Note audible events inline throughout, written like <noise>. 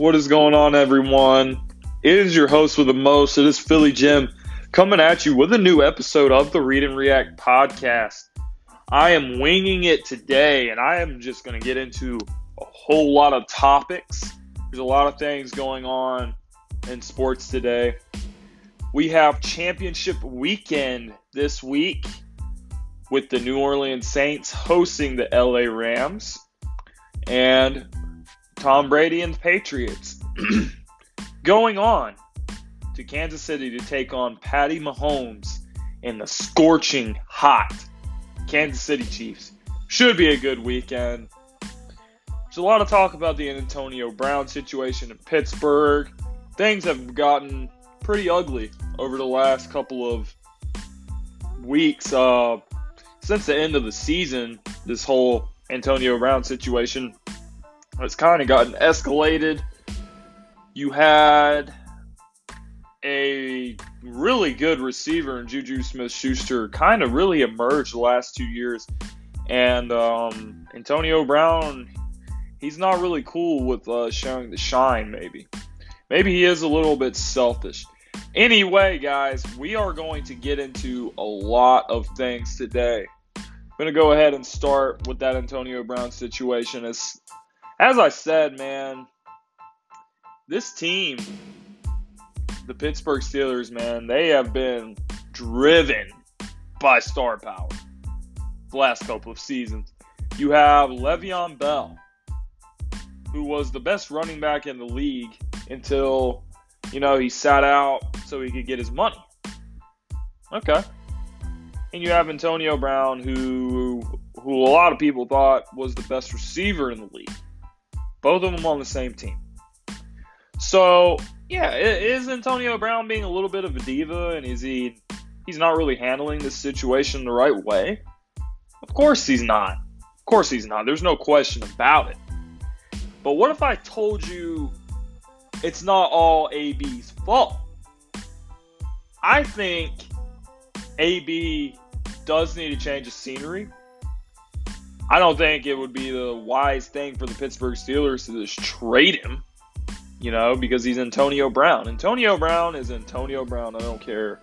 What is going on, everyone? It is your host with the most. It is Philly Jim coming at you with a new episode of the Read and React podcast. I am winging it today, and I am just going to get into a whole lot of topics. There's a lot of things going on in sports today. We have championship weekend this week with the New Orleans Saints hosting the LA Rams and Tom Brady and the Patriots <clears throat> going on to Kansas City to take on Patty Mahomes in the scorching hot Kansas City Chiefs. Should be a good weekend. There's a lot of talk about the Antonio Brown situation in Pittsburgh. Things have gotten pretty ugly over the last couple of weeks. Uh, since the end of the season, this whole Antonio Brown situation has kind of gotten escalated. You had a really good receiver in Juju Smith Schuster kind of really emerged the last two years. And um, Antonio Brown, he's not really cool with uh, showing the shine, maybe. Maybe he is a little bit selfish. Anyway, guys, we are going to get into a lot of things today. I'm going to go ahead and start with that Antonio Brown situation. As, as I said, man, this team the Pittsburgh Steelers, man, they have been driven by star power the last couple of seasons. You have Le'Veon Bell, who was the best running back in the league until, you know, he sat out so he could get his money. Okay. And you have Antonio Brown, who who a lot of people thought was the best receiver in the league. Both of them on the same team. So yeah, is Antonio Brown being a little bit of a diva, and is he he's not really handling this situation the right way? Of course he's not. Of course he's not. There's no question about it. But what if I told you it's not all AB's fault? I think AB does need to change the scenery. I don't think it would be the wise thing for the Pittsburgh Steelers to just trade him you know, because he's Antonio Brown. Antonio Brown is Antonio Brown. I don't care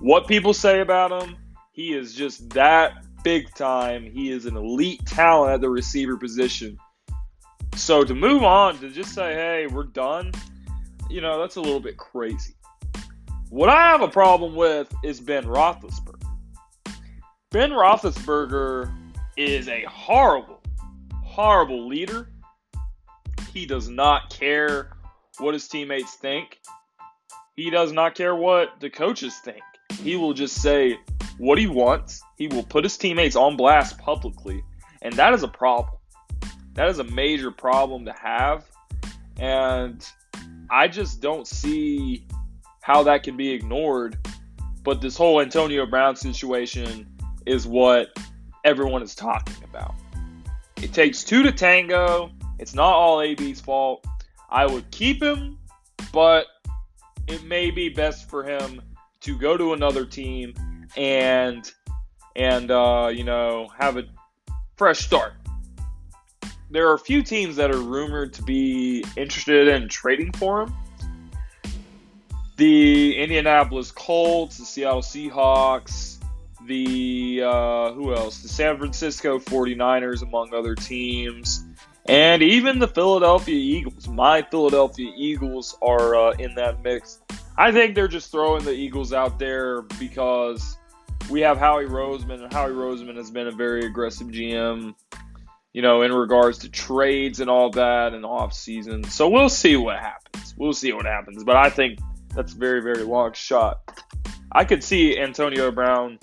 what people say about him. He is just that big time. He is an elite talent at the receiver position. So to move on to just say, hey, we're done, you know, that's a little bit crazy. What I have a problem with is Ben Roethlisberger. Ben Roethlisberger is a horrible, horrible leader. He does not care what his teammates think. He does not care what the coaches think. He will just say what he wants. He will put his teammates on blast publicly. And that is a problem. That is a major problem to have. And I just don't see how that can be ignored. But this whole Antonio Brown situation is what everyone is talking about. It takes two to tango. It's not all AB's fault. I would keep him, but it may be best for him to go to another team and and uh, you know have a fresh start. There are a few teams that are rumored to be interested in trading for him. The Indianapolis Colts, the Seattle Seahawks, the uh, who else? The San Francisco 49ers, among other teams. And even the Philadelphia Eagles, my Philadelphia Eagles are uh, in that mix. I think they're just throwing the Eagles out there because we have Howie Roseman, and Howie Roseman has been a very aggressive GM, you know, in regards to trades and all that and off season. So we'll see what happens. We'll see what happens. But I think that's a very, very long shot. I could see Antonio Brown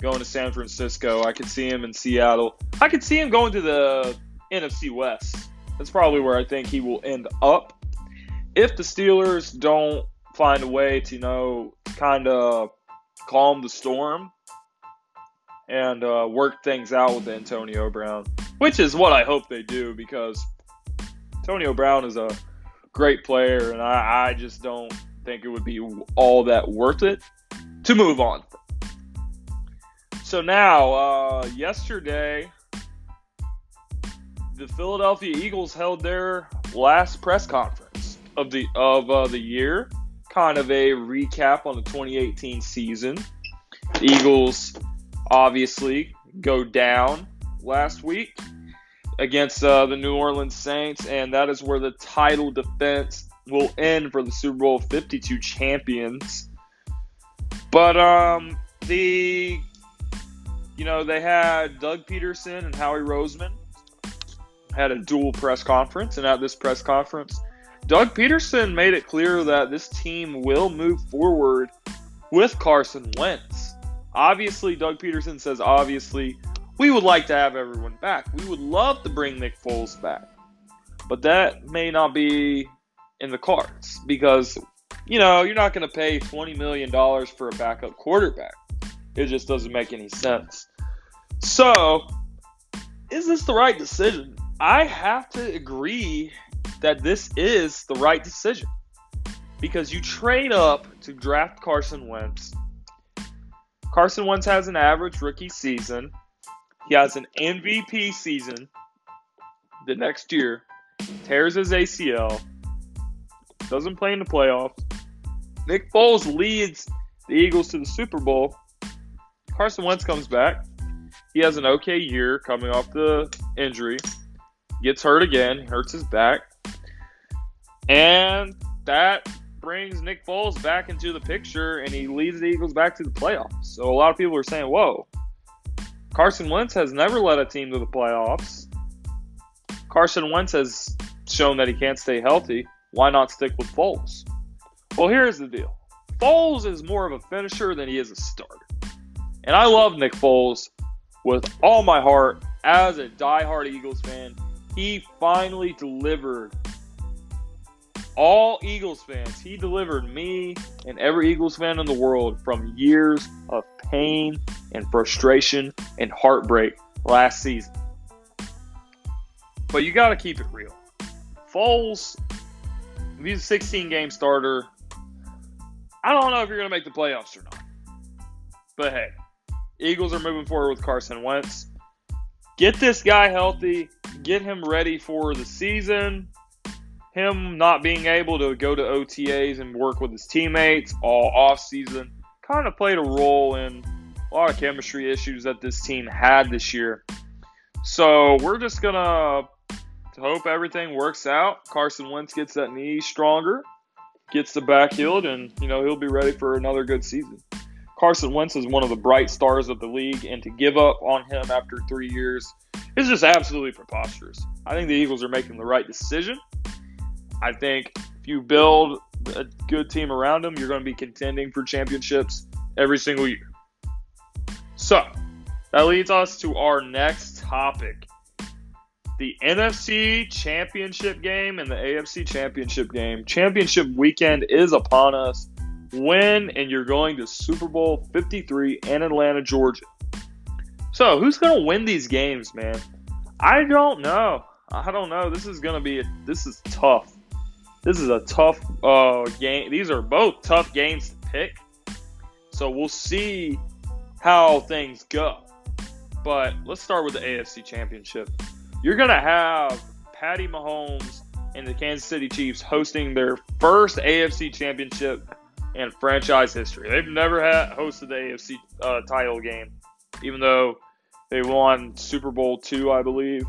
going to San Francisco. I could see him in Seattle. I could see him going to the NFC West. That's probably where I think he will end up. If the Steelers don't find a way to, you know, kind of calm the storm and uh, work things out with Antonio Brown, which is what I hope they do because Antonio Brown is a great player, and I, I just don't think it would be all that worth it to move on. So now, uh, yesterday, the Philadelphia Eagles held their last press conference. of the of uh, the year, kind of a recap on the 2018 season. The Eagles obviously go down last week against uh, the New Orleans Saints, and that is where the title defense will end for the Super Bowl 52 champions. But um, the you know they had Doug Pederson and Howie Roseman had a dual press conference, and at this press conference, Doug Pederson made it clear that this team will move forward with Carson Wentz. Obviously, Doug Pederson says obviously we would like to have everyone back. We would love to bring Nick Foles back. But that may not be in the cards because, you know, you're not going to pay $20 million for a backup quarterback. It just doesn't make any sense. So, is this the right decision? I have to agree that this is the right decision because you trade up to draft Carson Wentz. Carson Wentz has an average rookie season. He has an MVP season the next year, tears his ACL, doesn't play in the playoffs. Nick Foles leads the Eagles to the Super Bowl. Carson Wentz comes back. He has an okay year coming off the injury. Gets hurt again, hurts his back. And that brings Nick Foles back into the picture and he leads the Eagles back to the playoffs. So a lot of people are saying, whoa, Carson Wentz has never led a team to the playoffs. Carson Wentz has shown that he can't stay healthy. Why not stick with Foles? Well, here's the deal Foles is more of a finisher than he is a starter. And I love Nick Foles with all my heart as a die-hard Eagles fan. He finally delivered all Eagles fans. He delivered me and every Eagles fan in the world from years of pain and frustration and heartbreak last season. But you got to keep it real. Foles, he's a 16 game starter. I don't know if you're going to make the playoffs or not. But hey, Eagles are moving forward with Carson Wentz. Get this guy healthy, get him ready for the season. Him not being able to go to OTAs and work with his teammates all off season kind of played a role in a lot of chemistry issues that this team had this year. So we're just gonna hope everything works out. Carson Wentz gets that knee stronger, gets the back healed, and you know he'll be ready for another good season. Carson Wentz is one of the bright stars of the league, and to give up on him after three years is just absolutely preposterous. I think the Eagles are making the right decision. I think if you build a good team around him, you're going to be contending for championships every single year. So, that leads us to our next topic the NFC Championship game and the AFC Championship game. Championship weekend is upon us. Win, and you're going to Super Bowl 53 in Atlanta, Georgia. So, who's going to win these games, man? I don't know. I don't know. This is going to be a, this is tough. This is a tough uh, game. These are both tough games to pick. So we'll see how things go. But let's start with the AFC Championship. You're going to have Patty Mahomes and the Kansas City Chiefs hosting their first AFC Championship in franchise history. They've never had hosted the AFC uh, title game, even though they won Super Bowl two, I believe,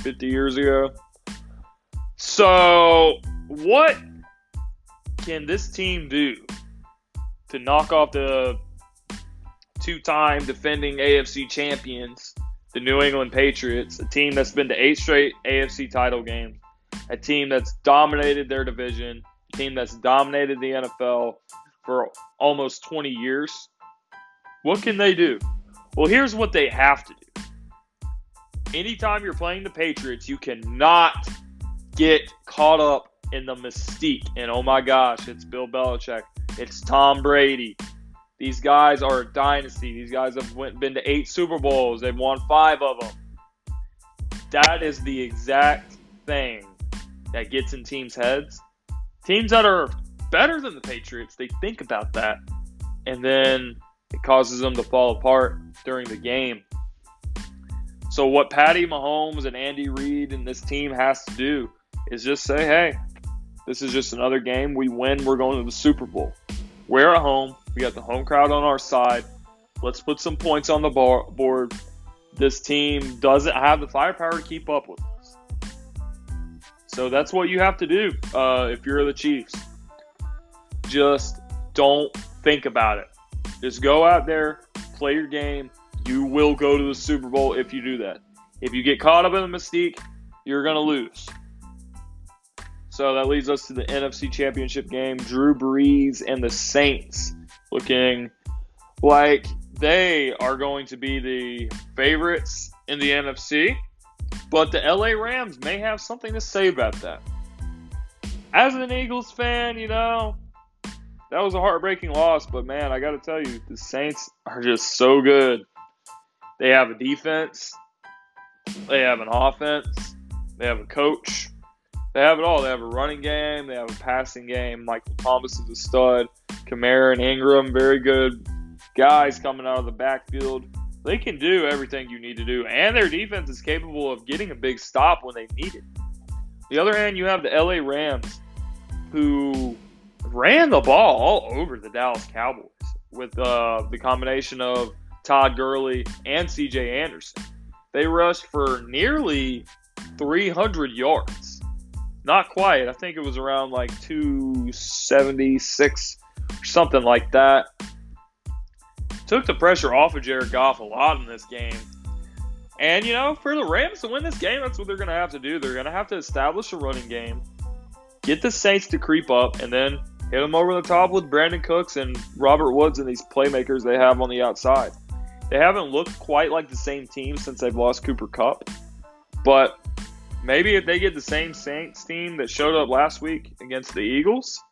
50 years ago. So what can this team do to knock off the two time defending AFC champions, the New England Patriots, a team that's been to eight straight AFC title games, a team that's dominated their division, team that's dominated the NFL for almost 20 years? What can they do? Well, here's what they have to do. Anytime you're playing the Patriots, you cannot get caught up in the mystique. And oh my gosh, it's Bill Belichick. It's Tom Brady. These guys are a dynasty. These guys have went, been to eight Super Bowls. They've won five of them. That is the exact thing that gets in teams' heads. Teams that are better than the Patriots, they think about that. And then it causes them to fall apart during the game. So, what Patty Mahomes and Andy Reid and this team has to do is just say, hey, This is just another game. We win, we're going to the Super Bowl. We're at home. We got the home crowd on our side. Let's put some points on the board. This team doesn't have the firepower to keep up with. So that's what you have to do uh, if you're the Chiefs. Just don't think about it. Just go out there, play your game. You will go to the Super Bowl if you do that. If you get caught up in the mystique, you're going to lose. So that leads us to the NFC Championship game. Drew Brees and the Saints looking like they are going to be the favorites in the NFC, but the LA Rams may have something to say about that. As an Eagles fan, you know, that was a heartbreaking loss, but man, I got to tell you, the Saints are just so good. They have a defense, they have an offense, they have a coach, they have it all. They have a running game, they have a passing game. Michael Thomas is a stud. Kamara and Ingram, very good guys coming out of the backfield. They can do everything you need to do, and their defense is capable of getting a big stop when they need it. The other hand, you have the LA Rams, who ran the ball all over the Dallas Cowboys with uh, the combination of Todd Gurley and CJ Anderson. They rushed for nearly 300 yards. Not quite. I think it was around like 276 or something like that. Took the pressure off of Jared Goff a lot in this game. And, you know, for the Rams to win this game, that's what they're going to have to do. They're going to have to establish a running game, get the Saints to creep up, and then hit them over the top with Brandin Cooks and Robert Woods and these playmakers they have on the outside. They haven't looked quite like the same team since they've lost Cooper Kupp, but maybe if they get the same Saints team that showed up last week against the Eagles,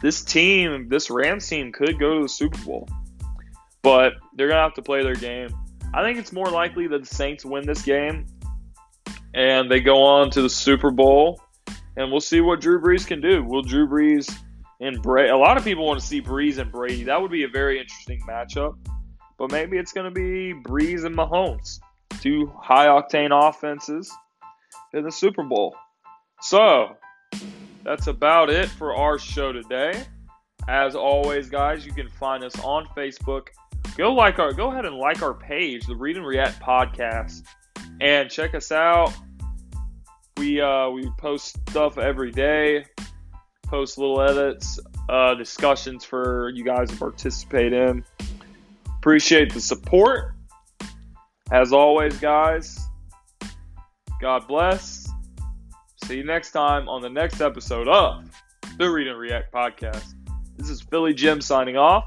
this team, this Rams team, could go to the Super Bowl. But they're gonna have to play their game. I think it's more likely that the Saints win this game and they go on to the Super Bowl, and we'll see what Drew Brees can do. Will Drew Brees and Brady? A lot of people want to see Brees and Brady. That would be a very interesting matchup. But maybe it's going to be Brees and Mahomes, two high octane offenses in the Super Bowl. So that's about it for our show today. As always, guys, you can find us on Facebook. Go like our go ahead and like our page, the Read and React Podcast, and check us out. We uh, we post stuff every day, post little edits, uh, discussions for you guys to participate in. Appreciate the support. As always, guys, God bless. See you next time on the next episode of the Read and React Podcast. This is Philly Jim signing off.